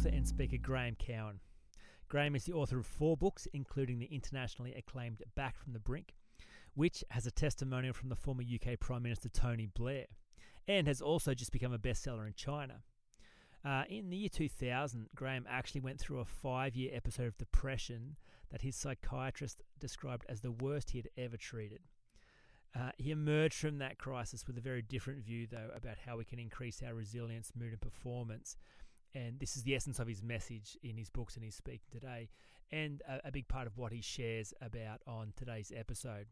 Author and speaker Graeme Cowan. Graeme is the author of four books, including the internationally acclaimed Back from the Brink, which has a testimonial from the former UK Prime Minister Tony Blair, and has also just become a bestseller in China. Uh, in the year 2000, Graeme actually went through a five year episode of depression that his psychiatrist described as the worst he had ever treated. Uh, he emerged from that crisis with a very different view, though, about how we can increase our resilience, mood, and performance. And this is the essence of his message in his books and his speaking today, and a, a big part of what he shares about on today's episode.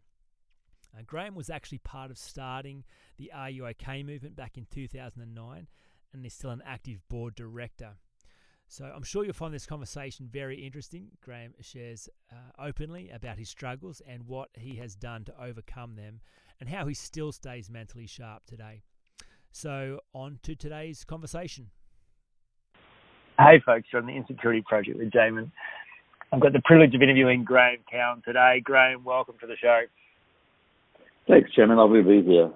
Uh, Graeme was actually part of starting the RUOK movement back in 2009 and is still an active board director. So I'm sure you'll find this conversation very interesting. Graeme shares uh, openly about his struggles and what he has done to overcome them and how he still stays mentally sharp today. So, on to today's conversation. Hey, folks, you're on the Insecurity Project with Jamin. I've got the privilege of interviewing Graeme Cowan today. Graeme, welcome to the show. Thanks, Jamin. Lovely to be here.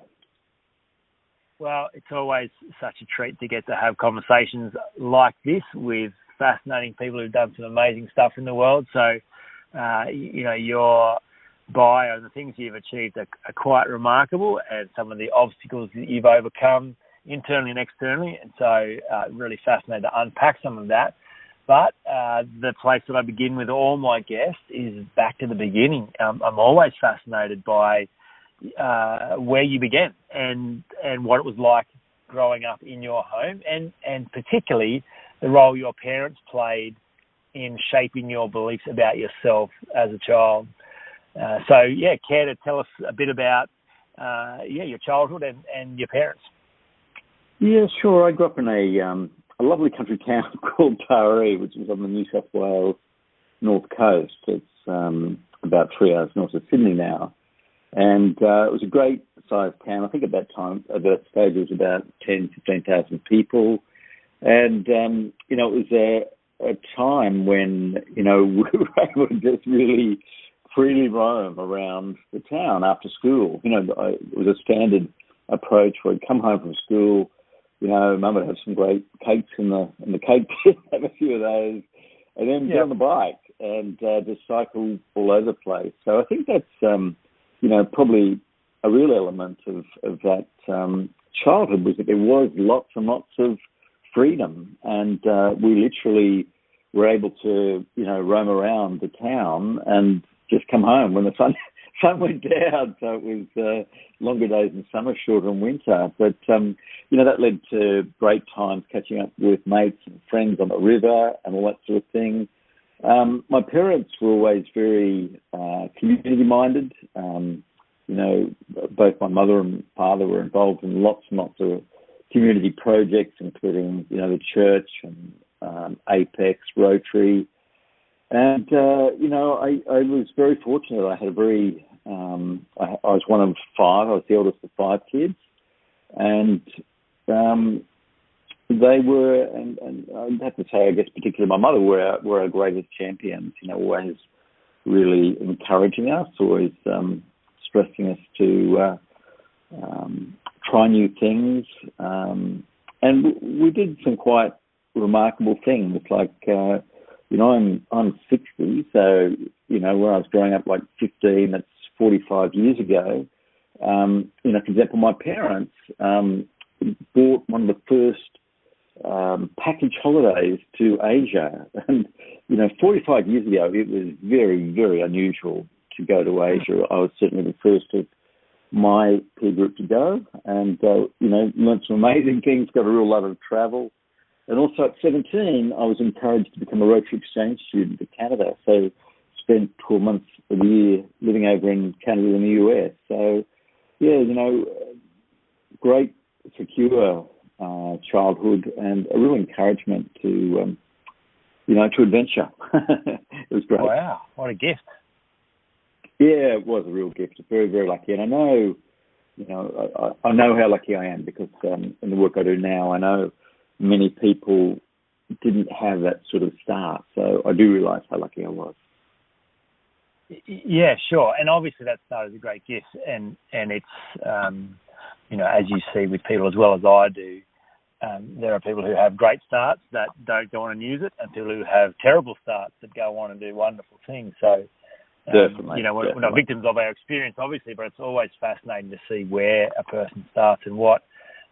Well, it's always such a treat to get to have conversations like this with fascinating people who've done some amazing stuff in the world. So, uh, you know, your bio and the things you've achieved are, are, quite remarkable, and some of the obstacles that you've overcome internally and externally. And so, uh, really fascinated to unpack some of that. But uh, the place that I begin with all my guests is back to the beginning. Um, I'm always fascinated by uh, where you began and and what it was like growing up in your home, and and particularly the role your parents played in shaping your beliefs about yourself as a child. Uh, so yeah, care to tell us a bit about uh, yeah your childhood and, and your parents? Yeah, sure. I grew up in a um, a lovely country town called Taree, which is on the New South Wales north coast. It's um, about three hours north of Sydney now. And uh, it was a great sized town. I think at that time, at that stage, it was about 10, 15,000 people. And, um, you know, it was a, a time when, you know, we were able to just really freely roam around the town after school. You know, it was a standard approach I'd come home from school, you know, mum would have some great cakes in the in the cake tin, have a few of those, and then yeah. get on the bike and uh, just cycle all over the place. So I think that's um, you know, probably a real element of, of that um, childhood was that there was lots and lots of freedom, and uh, we literally were able to, you know, roam around the town and just come home when the sun sun went down. So it was uh, longer days in summer, shorter in winter. But um, you know that led to great times catching up with mates and friends on the river and all that sort of thing. Um, my parents were always very uh, community minded. Um, you know, both my mother and father were involved in lots and lots of community projects, including you know the church and um, Apex, Rotary, and uh, you know I, I was very fortunate. I had a very um, I, I was one of five. I was the eldest of five kids, and um, they were, and, and I'd have to say, I guess, particularly my mother, were our, were our greatest champions. You know, always really encouraging us, always um, stressing us to uh, um, try new things. Um, and we did some quite remarkable things, like uh, you know, I'm I'm 60, so you know, when I was growing up, like 15, that's 45 years ago. Um, you know, for example, my parents um, bought one of the first um, package holidays to Asia. And, you know, 45 years ago, it was very, very unusual to go to Asia. I was certainly the first of my peer group to go and, uh, you know, learned some amazing things, got a real love of travel. And also at 17, I was encouraged to become a Rotary Exchange student to Canada. So spent 12 months of the year living over in Canada and the US. So, yeah, you know, great, secure uh, childhood and a real encouragement to um, you know, to adventure. it was great. Wow, what a gift! Yeah, it was a real gift. Very, very lucky, and I know, you know, I, I know how lucky I am because um, in the work I do now, I know many people didn't have that sort of start. So I do realise how lucky I was. Yeah, sure, and obviously that start is a great gift, and and it's um, you know as you see with people as well as I do, um, there are people who have great starts that don't go on and use it, and people who have terrible starts that go on and do wonderful things. So, um, you know, we're, we're, not victims of our experience, obviously, but it's always fascinating to see where a person starts and what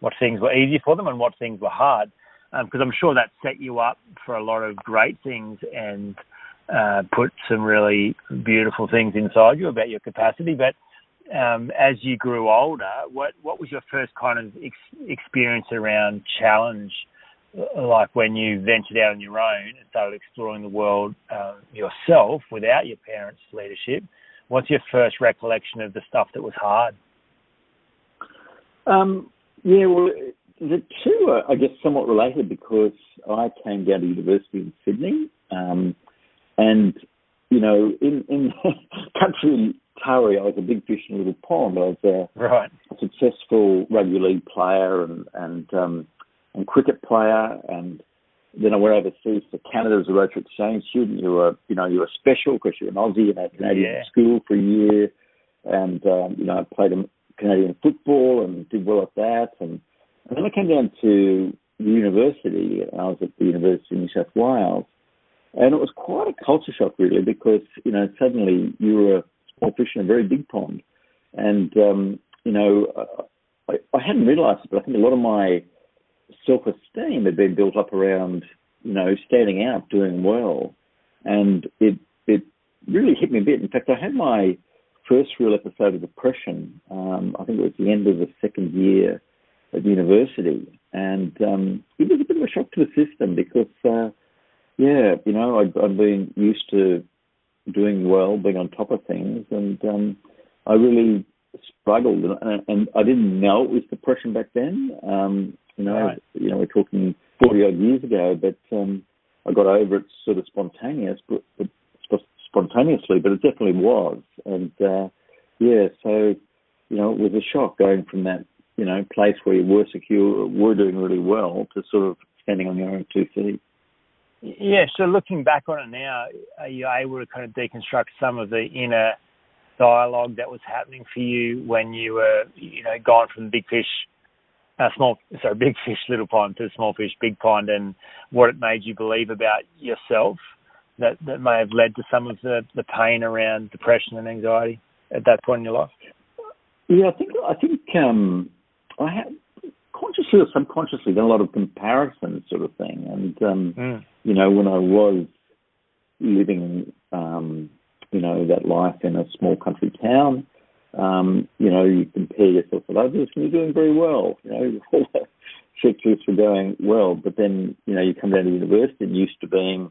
what things were easy for them and what things were hard, because um, I'm sure that set you up for a lot of great things and uh, put some really beautiful things inside you about your capacity, but um, as you grew older, what what was your first kind of ex- experience around challenge, uh, like when you ventured out on your own and started exploring the world uh, yourself without your parents' leadership? What's your first recollection of the stuff that was hard? Um, yeah, well, the two are, I guess, somewhat related because I came down to university in Sydney, um, and you know, in in country Taree, I was a big fish in a little pond. I was a, right. a successful rugby league player and and um, and cricket player, and then I went overseas to Canada as a Rotary Exchange student. You were, you know, you were special because you're an Aussie and at Canadian yeah. school for a year, and um, you know, I played Canadian football and did well at that, and, then I came down to university. I was at the University of New South Wales, and it was quite a culture shock, really, because you know suddenly you were a small fish in a very big pond, and um, you know I, I hadn't realised it, but I think a lot of my self-esteem had been built up around you know standing out, doing well, and it it really hit me a bit. In fact, I had my first real episode of depression. Um, I think it was the end of the second year at university, and um, it was a bit of a shock to the system because. Uh, yeah, you know, I'd, I'd been used to doing well, being on top of things, and um, I really struggled, and, and I didn't know it was depression back then. Um, you know, right. you know, we're talking forty odd years ago, but um, I got over it sort of spontaneous, but, but spontaneously, but it definitely was, and uh, yeah, so you know, it was a shock going from that you know place where you were secure, were doing really well, to sort of standing on your own two feet. Yeah, so looking back on it now, are you able to kind of deconstruct some of the inner dialogue that was happening for you when you were, you know, gone from big fish, uh, small, sorry, big fish, little pond to small fish, big pond, and what it made you believe about yourself that that may have led to some of the the pain around depression and anxiety at that point in your life? Yeah, I think I think um, I had consciously or subconsciously done a lot of comparison sort of thing. And um, mm. you know, when I was living, um, you know, that life in a small country town, um, you know, you compare yourself with others, and you're doing very well. You know, all the sectors are going well, but then you know, you come down to university and used to being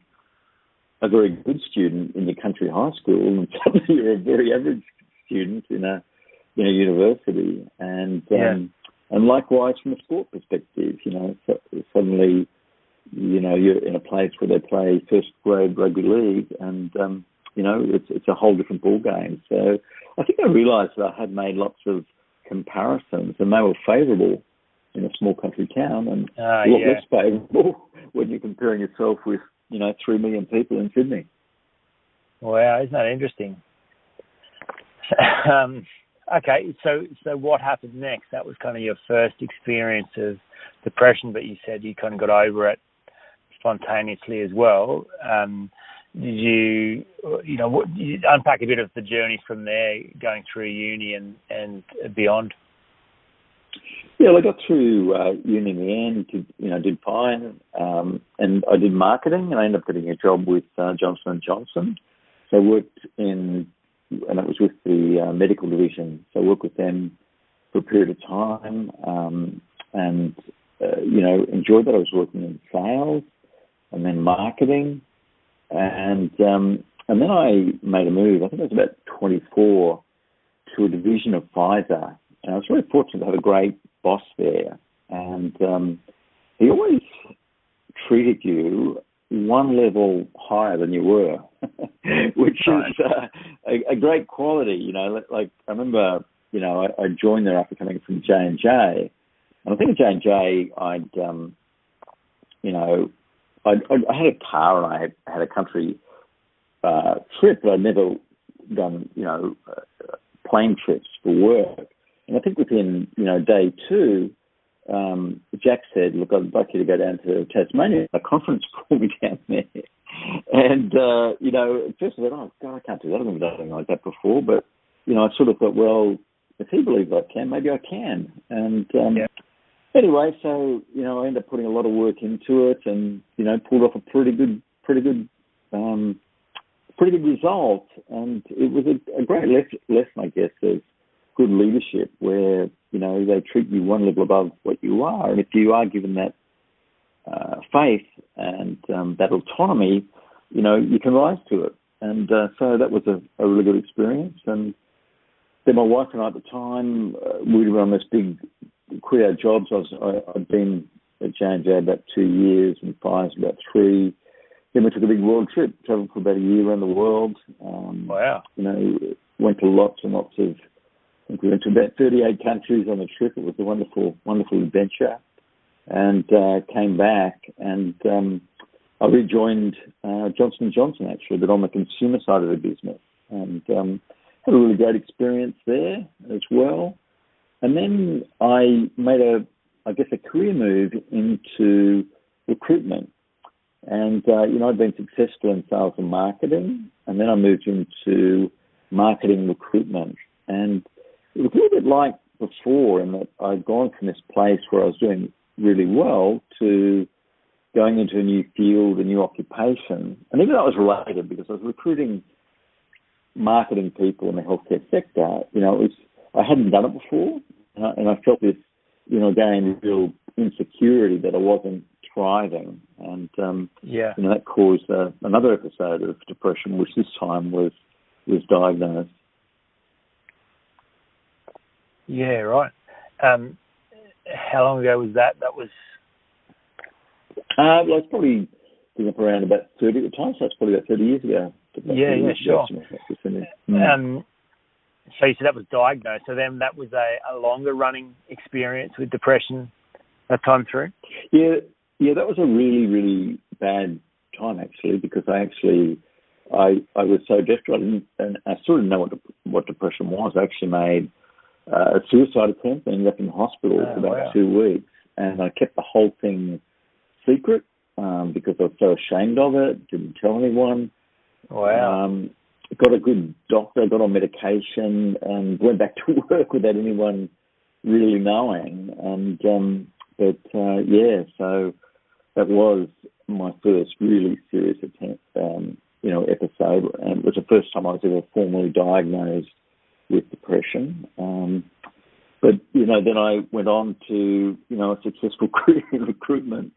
a very good student in your country high school, and suddenly you're a very average student in a in a university, and yeah. And likewise, from a sport perspective, you know, suddenly, you know, you're in a place where they play first grade rugby league, and um, you know, it's it's a whole different ball game. So I think I realised that I had made lots of comparisons, and they were favourable in a small country town, and uh, a lot yeah. less favourable when you're comparing yourself with you know three million people in Sydney. Wow, isn't that interesting? um, okay, so so what happened next? That was kind of your first experience of depression, but you said you kind of got over it spontaneously as well. Um, did you, you know, what, you unpack a bit of the journey from there, going through uni and and beyond? Yeah, well, I got through uh, uni in the end. Did, you know, did fine, um, and I did marketing, and I ended up getting a job with uh, Johnson and Johnson. So I worked in and it was with the uh, medical division. So I worked with them for a period of time, um, and uh, you know enjoyed that. I was working in sales and then marketing, and um, and then I made a move. I think I was about 24 to a division of Pfizer, and I was very fortunate to have a great boss there, and um, he always treated you one level higher than you were, which Right. is uh, a, a great quality. You know, like, like I remember, you know, I, I joined there after coming from J and J, and I think at J and J, I'd, um, you know, I, I had a car and I had, had a country uh, trip, but I'd never done, you know, uh, plane trips for work. And I think within, you know, day two, um, Jack said, "Look, I'd like you to go down to Tasmania. A conference called me down there." And uh, you know, at first I thought, "Oh God, I can't do that. I've never done anything like that before." But you know, I sort of thought, "Well, if he believes I can, maybe I can." And um, Yeah. anyway, so you know, I ended up putting a lot of work into it, and you know, pulled off a pretty good, pretty good, um, pretty good result. And it was a, a great lesson, lesson, I guess, of good leadership, where you know they treat you one level above what you are, and if you are given that uh, faith and um, that autonomy, you know, you can rise to it. And uh, so that was a, a really good experience. And then my wife and I at the time, uh, we were on this big career jobs. I was, I, I'd been at J&J about two years and Pfizer about three. Then we took a big world trip, travelled for about a year around the world. Um, Wow. You know, went to lots and lots of, think we went to about 38 countries on the trip. It was a wonderful, wonderful adventure. And uh, came back and um, I rejoined uh, Johnson Johnson actually, but on the consumer side of the business, and um, had a really great experience there as well. And then I made a, I guess, a career move into recruitment. And uh, you know, I'd been successful in sales and marketing, and then I moved into marketing recruitment. And it was a little bit like before, in that I'd gone from this place where I was doing really well to going into a new field, a new occupation. And even though it was related because I was recruiting marketing people in the healthcare sector, you know, it was, I hadn't done it before. And I, and I felt this, you know, again, real insecurity that I wasn't thriving. And, um, Yeah. you know, that caused uh, another episode of depression, which this time was, was diagnosed. Yeah. Right. Um, how long ago was that? That was. Uh, well, it's probably been up around about 30 at the time, so it's probably about 30 years ago. About Yeah, yeah, sure. something like this, isn't it? Mm. Um, so you said that was diagnosed. So then that was a, a longer running experience with depression that time through. Yeah, yeah, that was a really, really bad time actually because I actually, I I was so desperate and, and I still didn't know what de- what depression was. I actually made a suicide attempt and ended up in the hospital Oh, for about wow. two weeks, and I kept the whole thing secret um, because I was so ashamed of it. Didn't tell anyone. Wow. Um, got a good doctor, got on medication, and went back to work without anyone really knowing. And um, but uh, yeah, so that was my first really serious attempt, um, you know, episode, and it was the first time I was ever formally diagnosed with depression. Um, but you know, then I went on to you know a successful career in recruitment.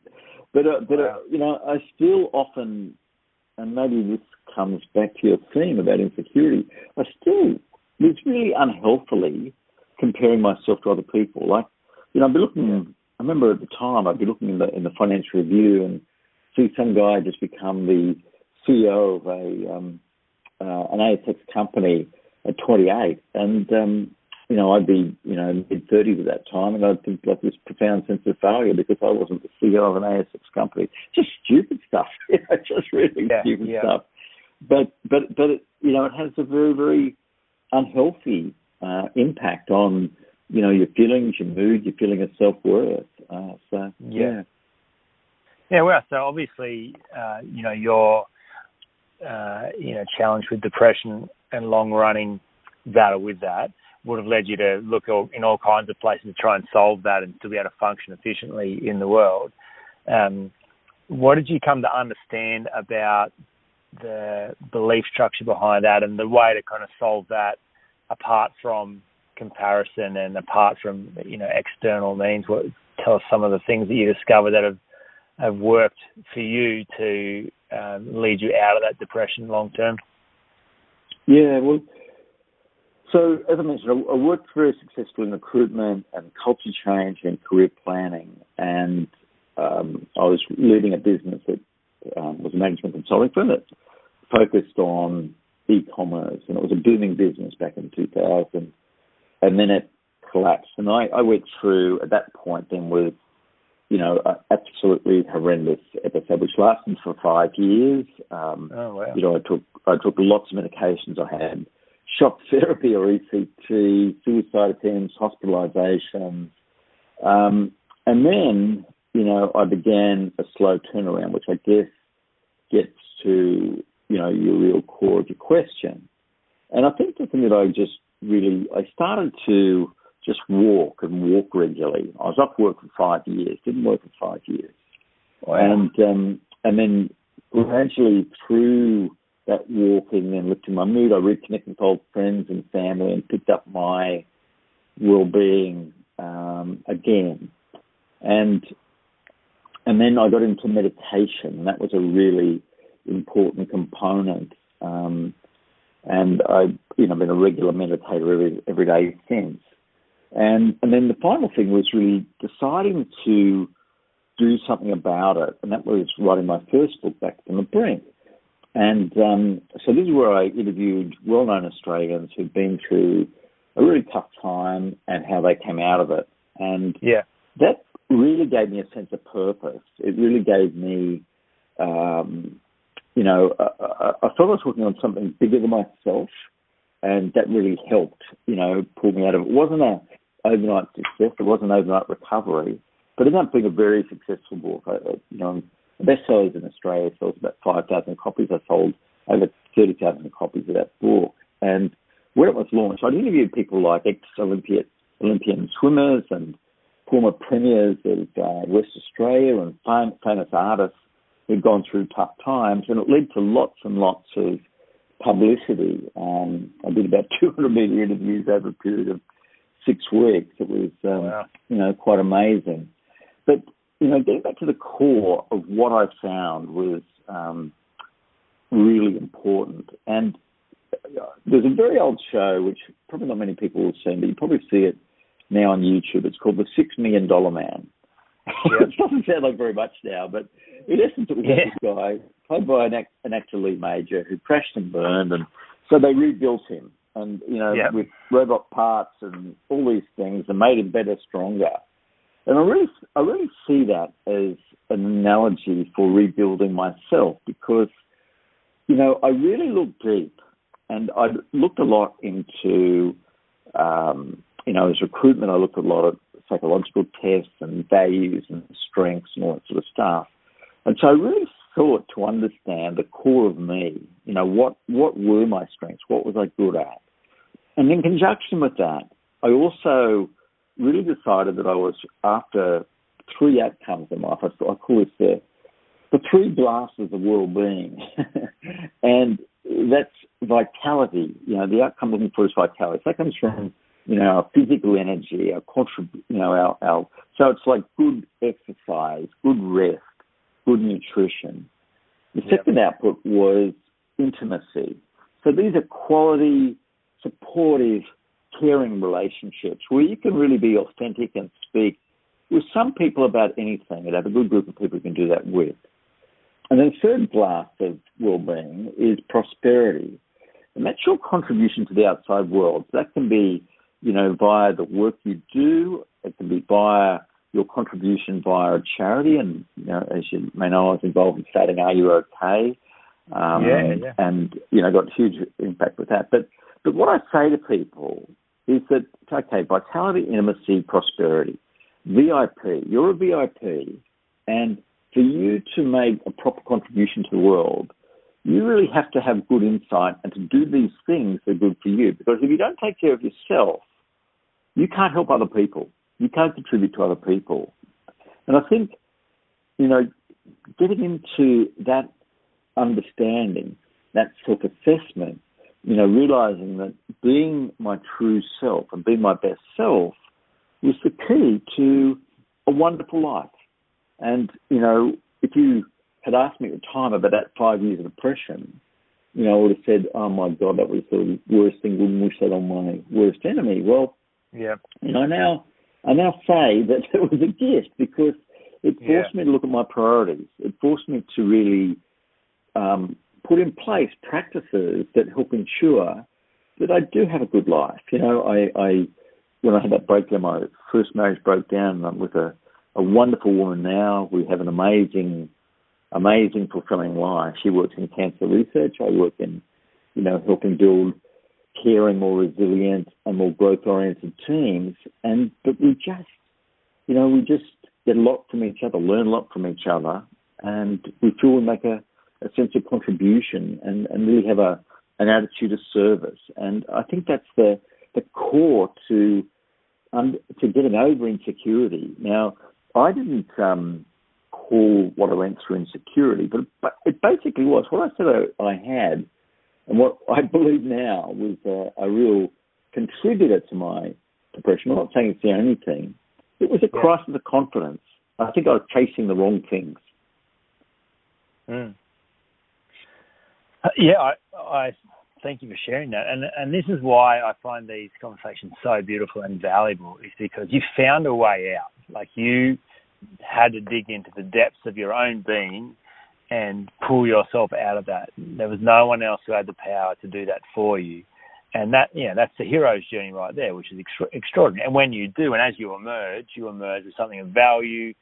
But uh, but uh, you know, I still often, and maybe this comes back to your theme about insecurity. I still was really unhealthily comparing myself to other people. Like, you know, I'd be looking. I remember at the time I'd be looking in the in the Financial Review and see some guy just become the CEO of a um, uh, an ASX company at 28, and um, you know I'd be you know mid 30s at that time, and I'd think like this profound sense of failure because I wasn't the CEO of an ASX company. Just stupid stuff, you know, just really Yeah, stupid yeah. stuff. But but but it, you know it has a very very unhealthy uh, impact on you know your feelings, your mood, your feeling of self worth. Uh, so Yeah. Yeah, well, so obviously, uh, you know, your, uh, you know, challenge with depression and long running battle with that would have led you to look in all kinds of places to try and solve that and to be able to function efficiently in the world. Um, what did you come to understand about the belief structure behind that and the way to kind of solve that apart from comparison and apart from you know external means what tell us some of the things that you discovered that have have worked for you to um, lead you out of that depression long term Yeah, well, so as I mentioned, I, worked very successfully in recruitment and culture change and career planning, and um, I was leading a business that um, was a management consulting firm that focused on e-commerce, and it was a booming business back in 2000. And then it collapsed, and I, I went through at that point then with you know, absolutely horrendous episode, which lasted for five years. Um, oh wow! You know, I took I took lots of medications. I had shock therapy or ECT, suicide attempts, hospitalisation, um, and then you know I began a slow turnaround, which I guess gets to you know your real core of your question. And I think the thing that I just really I started to just walk and walk regularly. I was off work for five years, didn't work for five years. Wow. And um, and then gradually through that walking and lifting my mood, I reconnected with old friends and family and picked up my well-being um, again. And and then I got into meditation, and that was a really important component. Um, and I, you know, been a regular meditator every every day since. And and then the final thing was really deciding to do something about it, and that was writing my first book, Back from the Brink. And um, so this is where I interviewed well-known Australians who'd been through a really tough time and how they came out of it. And yeah, that really gave me a sense of purpose. It really gave me, um, you know, I, I, I felt I was working on something bigger than myself, and that really helped, you know, pull me out of it. It wasn't a overnight success. It wasn't overnight recovery, but it ended up being a very successful book. I, you know, the bestsellers in Australia sells about 5,000 copies. I sold over 30,000 copies of that book. And when it was launched, I'd interviewed people like ex-Olympian Olympian swimmers and former premiers of uh, West Australia and fam- famous artists who'd gone through tough times, and it led to lots and lots of publicity. Um, I did about 200 media interviews over a period of six weeks. It was, um, wow. you know, quite amazing. But you know, getting back to the core of what I found was um, really important. And uh, there's a very old show which probably not many people will see, but you probably see it now on YouTube. It's called The Six Million Dollar Man. Yep. it doesn't sound like very much now, but in essence, it was yeah. this guy played by an, act, an actor Lee Major who crashed and burned, and so they rebuilt him and you know with robot parts and all these things and made him better, stronger. And I really, I really see that as an analogy for rebuilding myself because, you know, I really looked deep and I looked a lot into, um, you know, as recruitment, I looked at a lot of psychological tests and values and strengths and all that sort of stuff. And so I really sought to understand the core of me. You know, what, what were my strengths? What was I good at? And in conjunction with that, I also really decided that I was after three outcomes in life. I, I call this the, the three glasses of well-being. and that's vitality. You know, the outcome looking for is vitality. That comes from, you know, our physical energy, our contrib- you know, our, our, so it's like good exercise, good rest, good nutrition. The yep. second output was intimacy. So these are quality, supportive, caring relationships where you can really be authentic and speak with some people about anything and have a good group of people you can do that with. And then the third glass of well-being is prosperity. And that's your contribution to the outside world. That can be, you know, via the work you do. It can be via your contribution via a charity. And, you know, as you may know, I was involved in starting Are You OK? Um, yeah, yeah. And, you know, got huge impact with that. But but what I say to people is that, okay, vitality, intimacy, prosperity, VIP, you're a VIP, and for you to make a proper contribution to the world, you really have to have good insight and to do these things that are good for you. Because if you don't take care of yourself, you can't help other people. You can't contribute to other people. And I think, you know, getting into that understanding, that self assessment, you know, realizing that being my true self and being my best self was the key to a wonderful life. And, you know, if you had asked me at the time about that five years of depression, you know, I would have said, oh my God, that was the worst thing, wouldn't wish that on my worst enemy. Well, yeah. you know, now, I now say that it was a gift because it forced yeah. me to look at my priorities. It forced me to really um, put in place practices that help ensure that I do have a good life. You know, I, I when I had that breakdown, my first marriage broke down. I'm with a, a wonderful woman now. We have an amazing, amazing, fulfilling life. She works in cancer research. I work in, you know, helping build caring, more resilient, and more growth-oriented teams. And but we just, you know, we just get a lot from each other, learn a lot from each other, and we feel we make a, a sense of contribution and, and really have a an attitude of service. And I think that's the the core to um, to getting over insecurity. Now, I didn't um, call what I went through insecurity, but, but it basically was what I said I, I had, and what I believe now was a, a real contributor to my depression. I'm not saying it's the only thing. It was a yeah. crisis of confidence. I think I was chasing the wrong things. Mm. Yeah, I, I thank you for sharing that. And and this is why I find these conversations so beautiful and valuable is because you found a way out. Like you had to dig into the depths of your own being and pull yourself out of that. There was no one else who had the power to do that for you. And that, yeah, that's the hero's journey right there, which is extra- extraordinary. And when you do, and as you emerge, you emerge with something of value,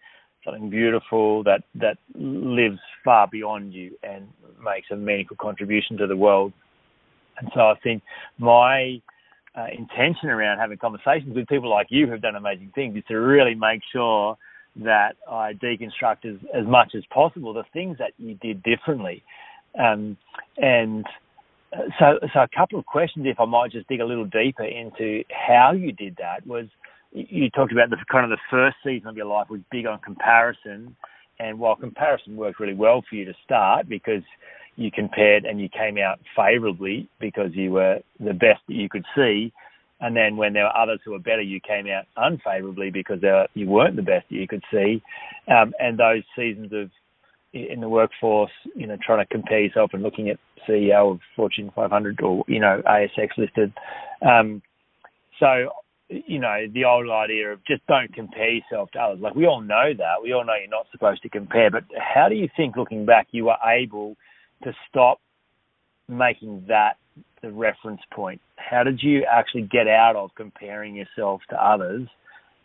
something beautiful that that lives far beyond you and makes a meaningful contribution to the world and so I think my uh, intention around having conversations with people like you who've done amazing things is to really make sure that I deconstruct as, as much as possible the things that you did differently. Um, and uh, so, so a couple of questions, if I might just dig a little deeper into how you did that, was you talked about the kind of the first season of your life was big on comparison, and while comparison worked really well for you to start because you compared and you came out favourably because you were the best that you could see. And then when there were others who were better, you came out unfavourably because were, you weren't the best that you could see. Um, and those seasons of in the workforce, you know, trying to compare yourself and looking at CEO of Fortune 500 or you know ASX listed. Um, so you know the old idea of just don't compare yourself to others. Like we all know that, we all know you're not supposed to compare. But how do you think, looking back, you were able to stop making that the reference point? How did you actually get out of comparing yourself to others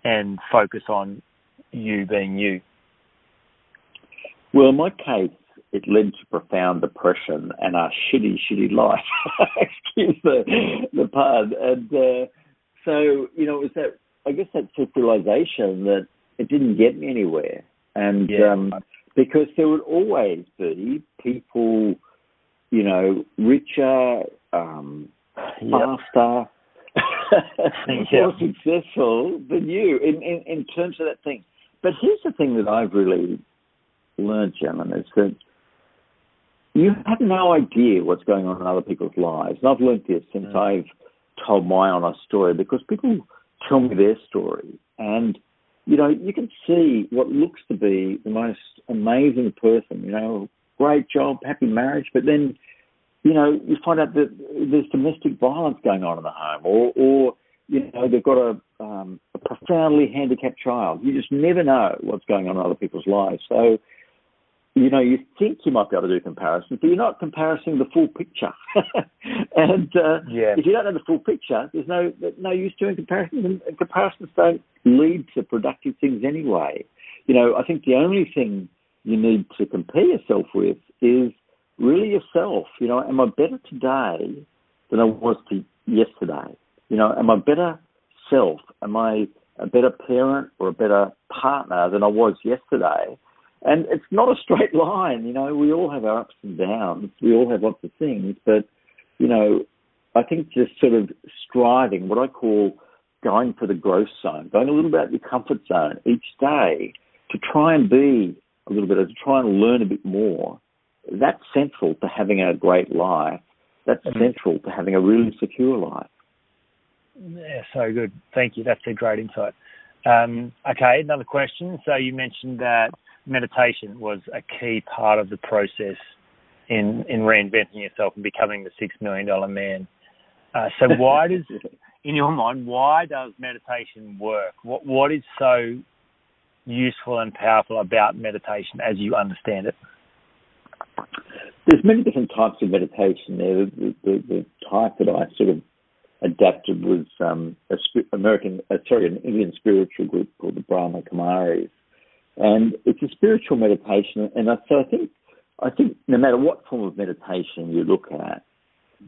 and focus on you being you? Well, in my case, it led to profound depression and a shitty, shitty life. Excuse the the pun. And uh, so, you know, it was that I guess that self-realization that it didn't get me anywhere, and yeah. um, because there would always be people, you know, richer, um, yep. faster, more successful than you in, in, in terms of that thing. But here's the thing that I've really learned, gentlemen, is that you have no idea what's going on in other people's lives. And I've learned this since mm. I've told my honest story because people tell me their story. And you know, you can see what looks to be the most amazing person, you know, great job, happy marriage, but then, you know, you find out that there's domestic violence going on in the home, or, or you know, they've got a, um, a profoundly handicapped child. You just never know what's going on in other people's lives. So, you know, you think you might be able to do comparisons, but you're not comparing the full picture. and uh, yeah. if you don't know the full picture, there's no no use doing comparisons, and comparisons don't lead to productive things anyway. You know, I think the only thing you need to compare yourself with is really yourself. You know, am I better today than I was yesterday? You know, am I better self? Am I a better parent or a better partner than I was yesterday? And it's not a straight line, you know, we all have our ups and downs. We all have lots of things, but, you know, I think just sort of striving, what I call going for the growth zone, going a little bit out of your comfort zone each day to try and be a little bit, to try and learn a bit more, that's central to having a great life. That's mm-hmm. central to having a really secure life. Yeah, so good. Thank you. That's a great insight. Um, okay, another question. So you mentioned that meditation was a key part of the process in in reinventing yourself and becoming the six million dollar man. Uh, so why does, in your mind, why does meditation work? What what is so useful and powerful about meditation as you understand it? There's many different types of meditation. There, the, the, the type that I sort of adapted was um, a American, uh, sorry, an Indian spiritual group called the Brahma Kumaris, and it's a spiritual meditation. And so I think, I think no matter what form of meditation you look at,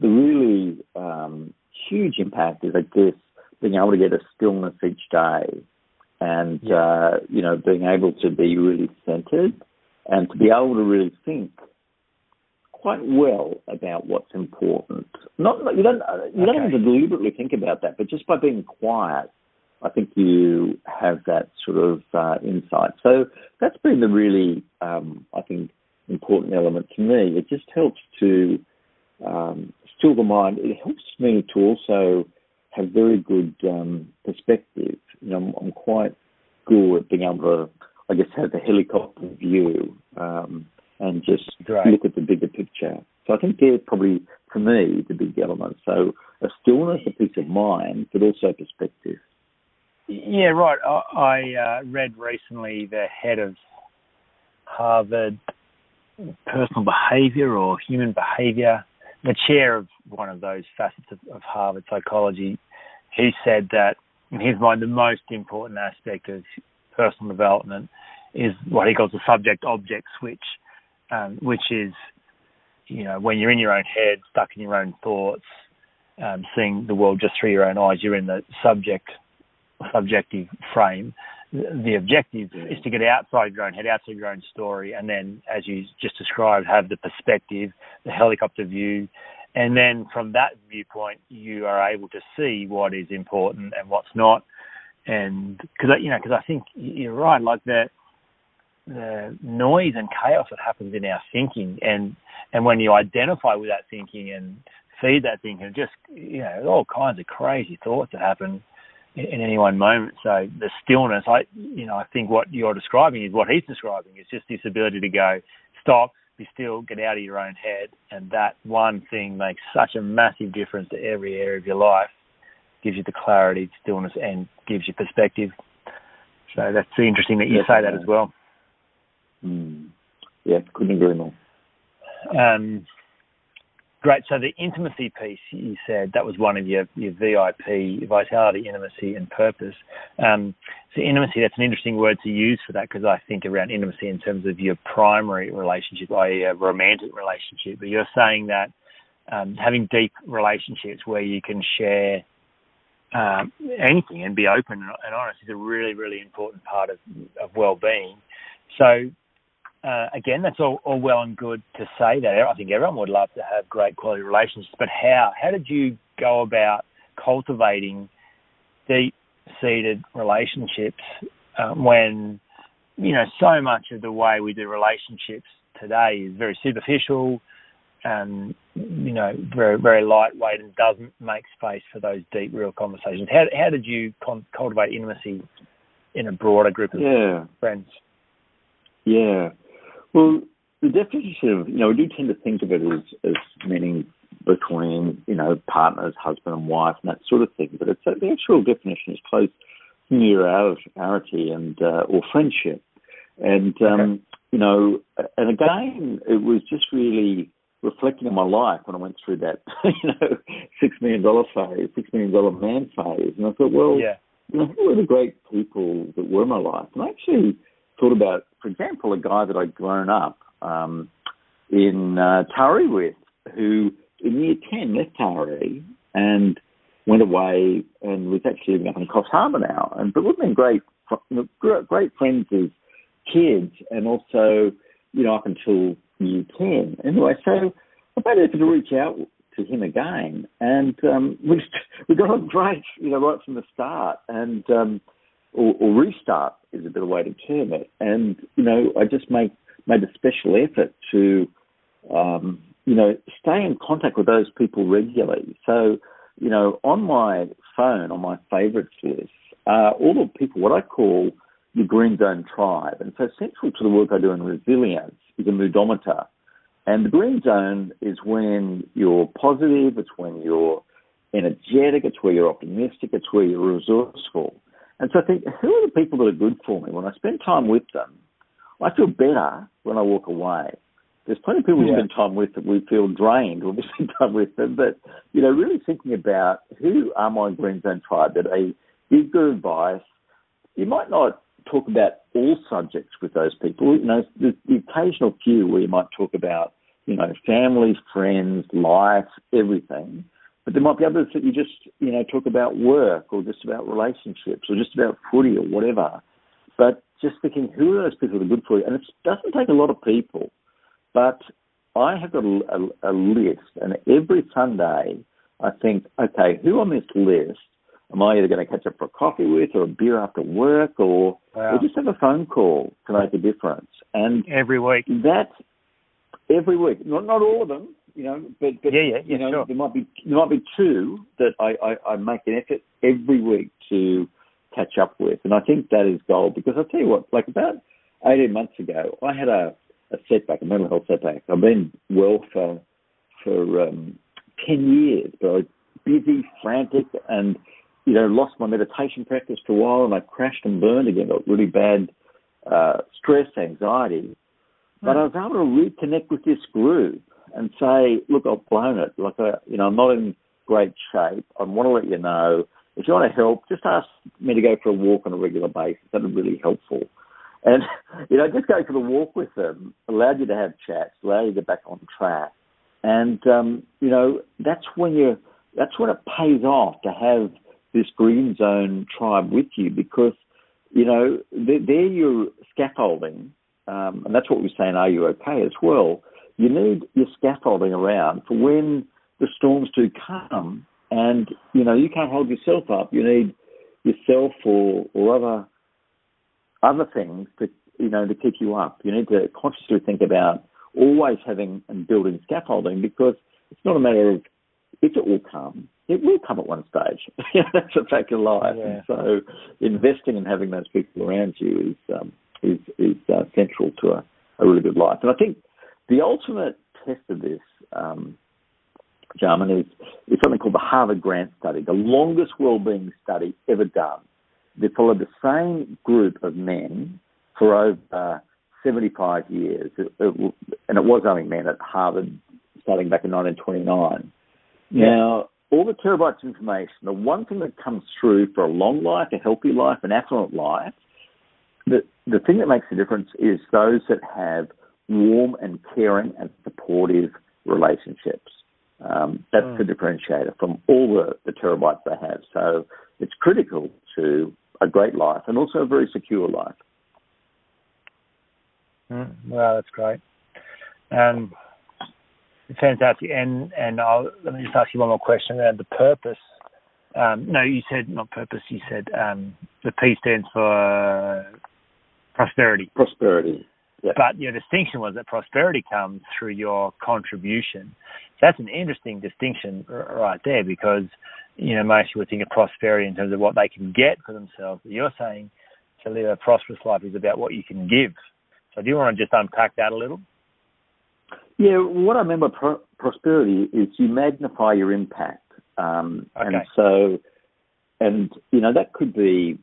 the really um, huge impact is, I guess, being able to get a stillness each day, and yeah. uh, you know, being able to be really centered, and to be able to really think quite well about what's important. Not you don't you okay. don't have to deliberately think about that, but just by being quiet, I think you have that sort of uh, insight. So that's been the really um, I think important element to me. It just helps to um, still the mind. It helps me to also have very good um, perspective. You know, I'm, I'm, quite good at being able to, I guess, have the helicopter view um, and just Great. look at the bigger picture. So I think they're probably, for me, the big element. So a stillness, a peace of mind, but also perspective. Yeah, right. I, I uh, read recently the head of Harvard personal behavior or human behavior the chair of one of those facets of, of Harvard psychology, he said that in his mind the most important aspect of personal development is what he calls the subject object switch, um, which is you know when you're in your own head, stuck in your own thoughts, um, seeing the world just through your own eyes, you're in the subject subjective frame. The objective is to get outside your own head, outside your own story, and then, as you just described, have the perspective, the helicopter view, and then from that viewpoint, you are able to see what is important and what's not. And because you know, because I think you're right, like the the noise and chaos that happens in our thinking, and and when you identify with that thinking and feed that thinking, just you know, all kinds of crazy thoughts that happen in any one moment. So the stillness, I you know, I think what you're describing is what he's describing. It's just this ability to go, stop, be still, get out of your own head, and that one thing makes such a massive difference to every area of your life. Gives you the clarity, stillness, and gives you perspective. So that's interesting that you yes, say that as well. Mm. Yeah, couldn't agree more. Um, Great. So the intimacy piece, you said that was one of your, your VIP, vitality, intimacy, and purpose. Um, so intimacy, that's an interesting word to use for that because I think around intimacy in terms of your primary relationship, i.e. a romantic relationship. But you're saying that um, having deep relationships where you can share um, anything and be open and honest is a really, really important part of, of well-being. So uh, again, that's all, all well and good to say that. I think everyone would love to have great quality relationships, but how? How did you go about cultivating deep-seated relationships um, when you know so much of the way we do relationships today is very superficial, and you know very very lightweight and doesn't make space for those deep, real conversations. How how did you con- cultivate intimacy in a broader group of yeah. friends? Yeah. Well, the definition of, you know, we do tend to think of it as, as meaning between, you know, partners, husband and wife and that sort of thing, but it's the actual definition is close familiarity and, uh, or friendship. And, um, okay. you know, and again, it was just really reflecting on my life when I went through that, you know, six million dollar phase, six million dollar man phase. And I thought, well, yeah. you know, who were the great people that were in my life? And I actually thought about, for example, a guy that I'd grown up um, in uh, Taree with, who in year 10 left Taree and went away and was actually living up in Coffs Harbour now. And but we've been great, great friends as kids, and also, you know, up until year 10. Anyway, so I made effort to reach out to him again, and um, we we got on great, you know, right from the start, and um, or, or restart is a better way to term it. And you know, I just make made a special effort to um, you know stay in contact with those people regularly. So you know, on my phone, on my favourites list, are all the people what I call the Green Zone tribe. And so central to the work I do in resilience is a moodometer. And the green zone is when you're positive, it's when you're energetic, it's where you're optimistic, it's where you're resourceful. And so I think, who are the people that are good for me? When I spend time with them, I feel better when I walk away. There's plenty of people yeah. we spend time with that we feel drained when we spend time with them. But, you know, really thinking about who are my green zone tribe that they give good advice. You might not talk about all subjects with those people. You know, the, the occasional few where you might talk about, you know, family, friends, life, everything. But there might be others that you just, you know, talk about work or just about relationships or just about footy or whatever. But just thinking, who are those people that are good for you? And it doesn't take a lot of people, but I have got a, a, a list, and every Sunday I think, okay, who on this list am I either going to catch up for a coffee with or a beer after work or, wow. or just have a phone call to make a difference? And every week. That every week, not not all of them, you know, but, but yeah, yeah, yeah, you know, sure. there might be there might be two that I, I, I make an effort every week to catch up with, and I think that is gold because I'll tell you what, like about eighteen months ago, I had a, a setback, a mental health setback. I've been well for for um, ten years, but I was busy, frantic, and you know, lost my meditation practice for a while, and I crashed and burned again. Got really bad uh, stress, anxiety. But I was able to reconnect with this group and say, look, I've blown it. Like, I, you know, I'm not in great shape. I want to let you know. If you want to help, just ask me to go for a walk on a regular basis. That'd be really helpful. And, you know, just going for the walk with them allowed you to have chats, allowed you to get back on track. And, um, you know, that's when you, that's when it pays off to have this green zone tribe with you because, you know, they're, they're your scaffolding. Um, and that's what we say in Are You OK as well you need your scaffolding around for when the storms do come and you know you can't hold yourself up. You need yourself or or other other things to you know to keep you up. You need to consciously think about always having and building scaffolding because it's not a matter of if it will come. It will come at one stage. That's a fact of life. Yeah. and so investing in having those people around you is um, is is uh, central to a, a really good life. And i think the ultimate test of this, um, Jamin, is, is something called the Harvard Grant Study, the longest well-being study ever done. They followed the same group of men for over 75 years, it, it, and it was only men at Harvard starting back in 1929. Yeah. Now, all the terabytes of information, the one thing that comes through for a long life, a healthy life, an affluent life, the, the thing that makes the difference is those that have warm and caring and supportive relationships. Um, that's mm. the differentiator from all the, the terabytes they have. So it's critical to a great life and also a very secure life. Mm, wow, that's great. Um, fantastic. And and I'll, let me just ask you one more question around the purpose. Um, no, you said not purpose. You said um, the P stands for prosperity. Prosperity. Yeah. But your distinction was that prosperity comes through your contribution. That's an interesting distinction right there because, you know, most people think of prosperity in terms of what they can get for themselves. But you're saying to live a prosperous life is about what you can give. So do you want to just unpack that a little? Yeah, what I mean by pro- prosperity is you magnify your impact. Um, okay. And so, and, you know, that could be,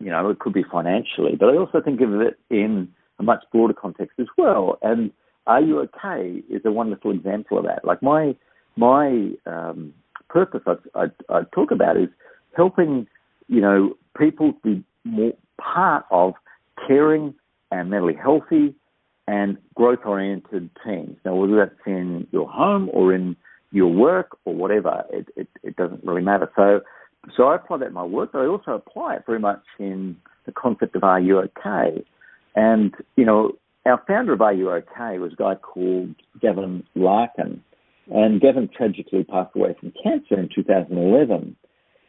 you know, it could be financially, but I also think of it in a much broader context as well. And Are You Okay is a wonderful example of that. Like my my um, purpose I, I, I talk about is helping you know people be more part of caring and mentally healthy and growth oriented teams. Now whether that's in your home or in your work or whatever, it, it, it doesn't really matter. So so I apply that in my work, but I also apply it very much in the concept of Are You Okay? And, you know, our founder of Are was a guy called Gavin Larkin. And Gavin tragically passed away from cancer in 2011.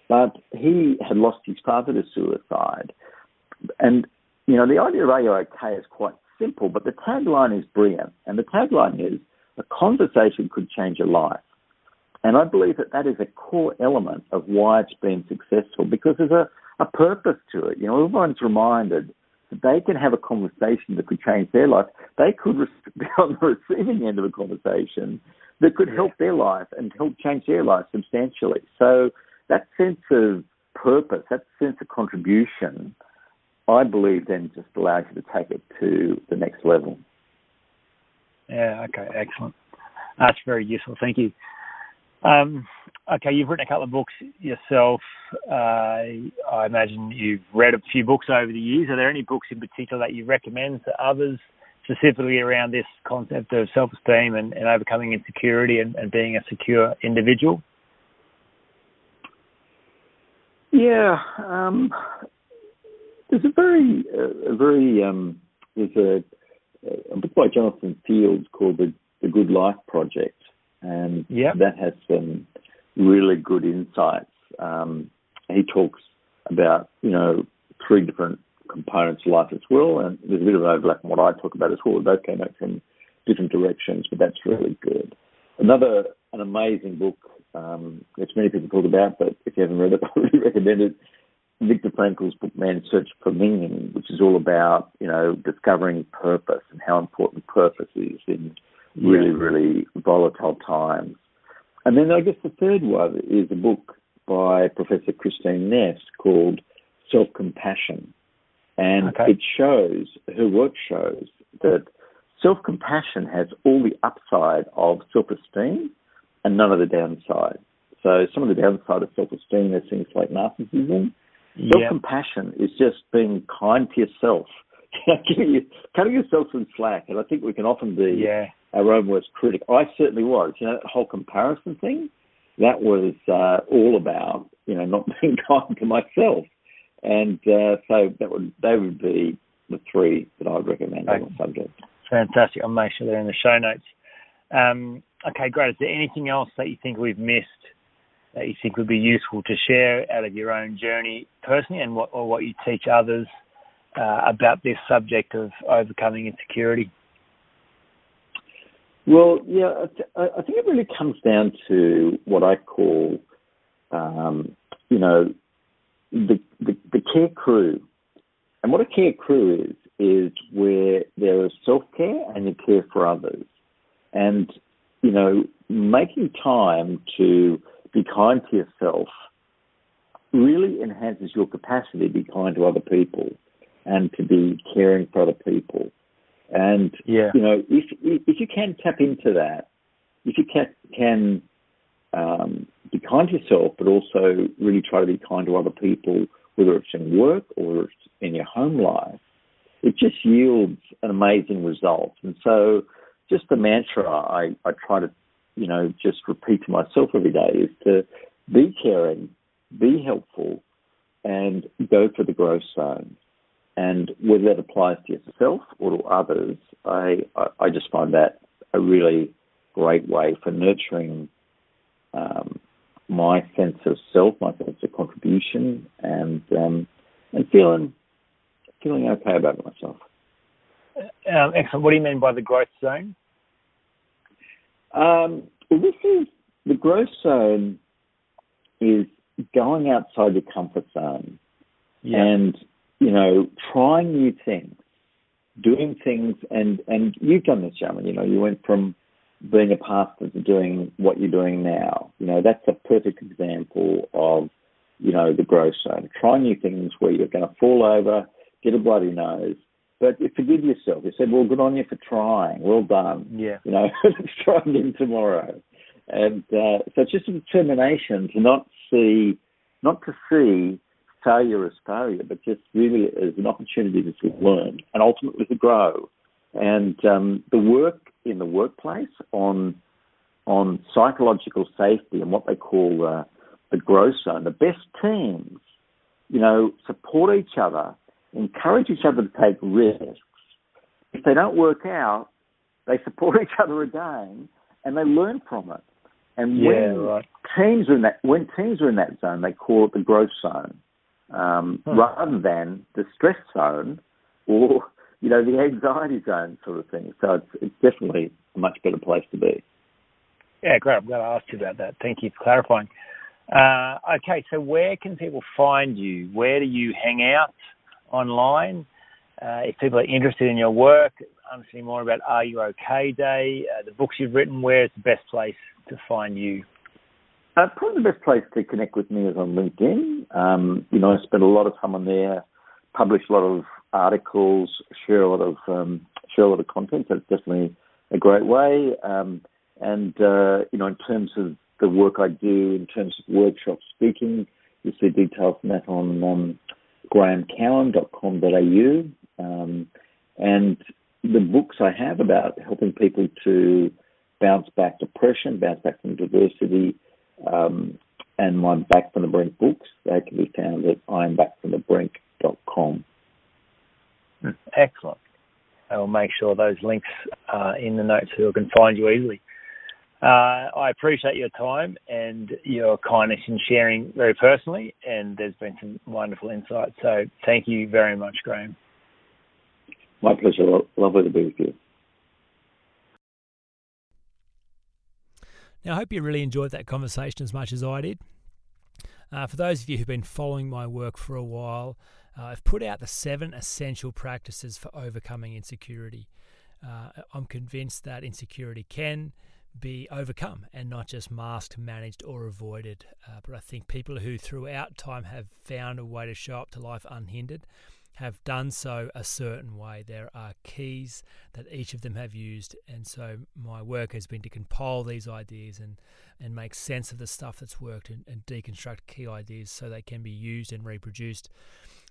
But he had lost his father to suicide. And, you know, the idea of Are is quite simple, but the tagline is brilliant. And the tagline is, a conversation could change a life. And I believe that that is a core element of why it's been successful because there's a, a purpose to it. You know, everyone's reminded they can have a conversation that could change their life. They could be on the receiving end of a conversation that could help their life and help change their life substantially. So that sense of purpose, that sense of contribution, I believe then just allows you to take it to the next level. Yeah, okay, excellent. That's very useful. Thank you. Um, okay, you've written a couple of books yourself. Uh, I imagine you've read a few books over the years. Are there any books in particular that you recommend to others, specifically around this concept of self-esteem and, and overcoming insecurity and, and, being a secure individual? Yeah, um, there's a very, a very, um, there's a, a book by Jonathan Fields called the, the Good Life Project, and yep. that has some really good insights. Um, he talks about you know three different components of life as well, and there's a bit of overlap in what I talk about as well. Both came out from different directions, but that's really good. Another an amazing book, um, which many people talk about, but if you haven't read it, I really recommend it. Viktor Frankl's book Man's Search for Meaning, which is all about you know discovering purpose and how important purpose is in really really volatile times. And then I guess the third one is a book by Professor Kristin Neff called Self Compassion. And okay. it shows, her work shows that self compassion has all the upside of self esteem and none of the downside. So some of the downside of self esteem is things like narcissism. Self compassion is just being kind to yourself, cutting yourself some slack. And I think we can often be yeah our own worst critic. I certainly was. You know, that whole comparison thing, that was uh, all about, you know, not being kind to myself. And uh, so that would they would be the three that I would recommend okay. on the subject. Fantastic. I'll make sure they're in the show notes. Um, okay, great. Is there anything else that you think we've missed that you think would be useful to share out of your own journey personally and what, or what you teach others uh, about this subject of overcoming insecurity? Well, yeah, I think it really comes down to what I call, um, you know, the, the, the care crew. And what a care crew is, is where there is self care and you care for others. And, you know, making time to be kind to yourself really enhances your capacity to be kind to other people and to be caring for other people. And yeah. you know, if if you can tap into that, if you can can um, be kind to yourself, but also really try to be kind to other people, whether it's in work or it's in your home life, it just yields an amazing result. And so, just the mantra I, I try to, you know, just repeat to myself every day is to be caring, be helpful, and go for the growth zone. And whether that applies to yourself or to others, I, I, I just find that a really great way for nurturing um, my sense of self, my sense of contribution, and um, and feeling feeling okay about myself. Um, excellent. What do you mean by the growth zone? Um, this is the growth zone is going outside your comfort zone yeah. and you know, trying new things, doing things, and and you've done this, Jamin. You know, you went from being a pastor to doing what you're doing now. You know, that's a perfect example of you know the growth zone. Try new things where you're going to fall over, get a bloody nose, but you forgive yourself. You said, "Well, good on you for trying. Well done." Yeah. You know, let's try again tomorrow. And uh, so it's just a determination to not see, not to see failure as failure, but just really as an opportunity to learn and ultimately to grow. And um, the work in the workplace on on psychological safety and what they call uh, the growth zone, the best teams, you know, support each other, encourage each other to take risks. If they don't work out, they support each other again and they learn from it. And yeah, when right. teams are in that when teams are in that zone, they call it the growth zone um, hmm. rather than the stress zone or you know the anxiety zone sort of thing. So it's it's definitely a much better place to be. Yeah, great. I'm going to ask you about that. Thank you for clarifying. Uh, okay, so where can people find you? Where do you hang out online? Uh, if people are interested in your work, understanding more about Are You OK Day, uh, the books you've written, where's the best place to find you? Uh, probably the best place to connect with me is on LinkedIn. Um, you know, I spend a lot of time on there, publish a lot of articles, share a lot of um, share a lot of content. So it's definitely a great way. Um, and uh, you know, in terms of the work I do, in terms of workshop speaking, you see details on that on um, graemecowan.com.au. Um, and the books I have about helping people to bounce back depression, bounce back from adversity, um, and my Back from the Brink books, they can be found at imbackfromthebrink.com. Excellent. I will make sure those links are in the notes so you can find you easily. Uh, I appreciate your time and your kindness in sharing very personally, and there's been some wonderful insights. So thank you very much, Graeme. My pleasure. Lovely to be with you. Now, I hope you really enjoyed that conversation as much as I did. Uh, for those of you who've been following my work for a while, uh, I've put out the seven essential practices for overcoming insecurity. Uh, I'm convinced that insecurity can be overcome and not just masked, managed, or avoided. Uh, but I think people who throughout time have found a way to show up to life unhindered have done so a certain way. There are keys that each of them have used, and so my work has been to compile these ideas and, and make sense of the stuff that's worked and, and deconstruct key ideas so they can be used and reproduced.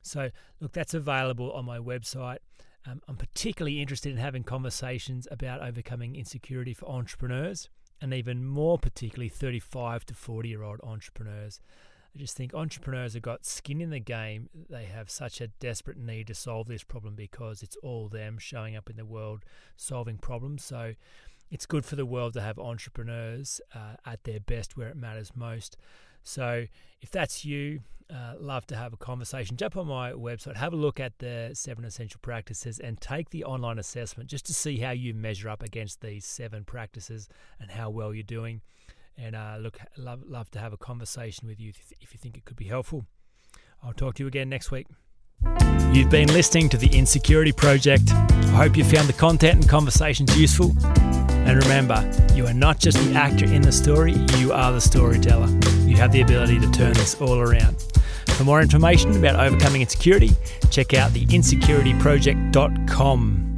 So, look, that's available on my website. Um, I'm particularly interested in having conversations about overcoming insecurity for entrepreneurs and even more particularly 35 to 40 year old entrepreneurs. I just think entrepreneurs have got skin in the game. They have such a desperate need to solve this problem because it's all them showing up in the world solving problems. So it's good for the world to have entrepreneurs uh, at their best where it matters most. So if that's you, uh, love to have a conversation. Jump on my website, have a look at the seven essential practices, and take the online assessment just to see how you measure up against these seven practices and how well you're doing. And uh, look, love love to have a conversation with you if you think it could be helpful. I'll talk to you again next week. You've been listening to the Insecurity Project. I hope you found the content and conversations useful. And remember, you are not just the actor in the story, you are the storyteller. You have the ability to turn this all around. For more information about overcoming insecurity, check out the insecurityproject.com.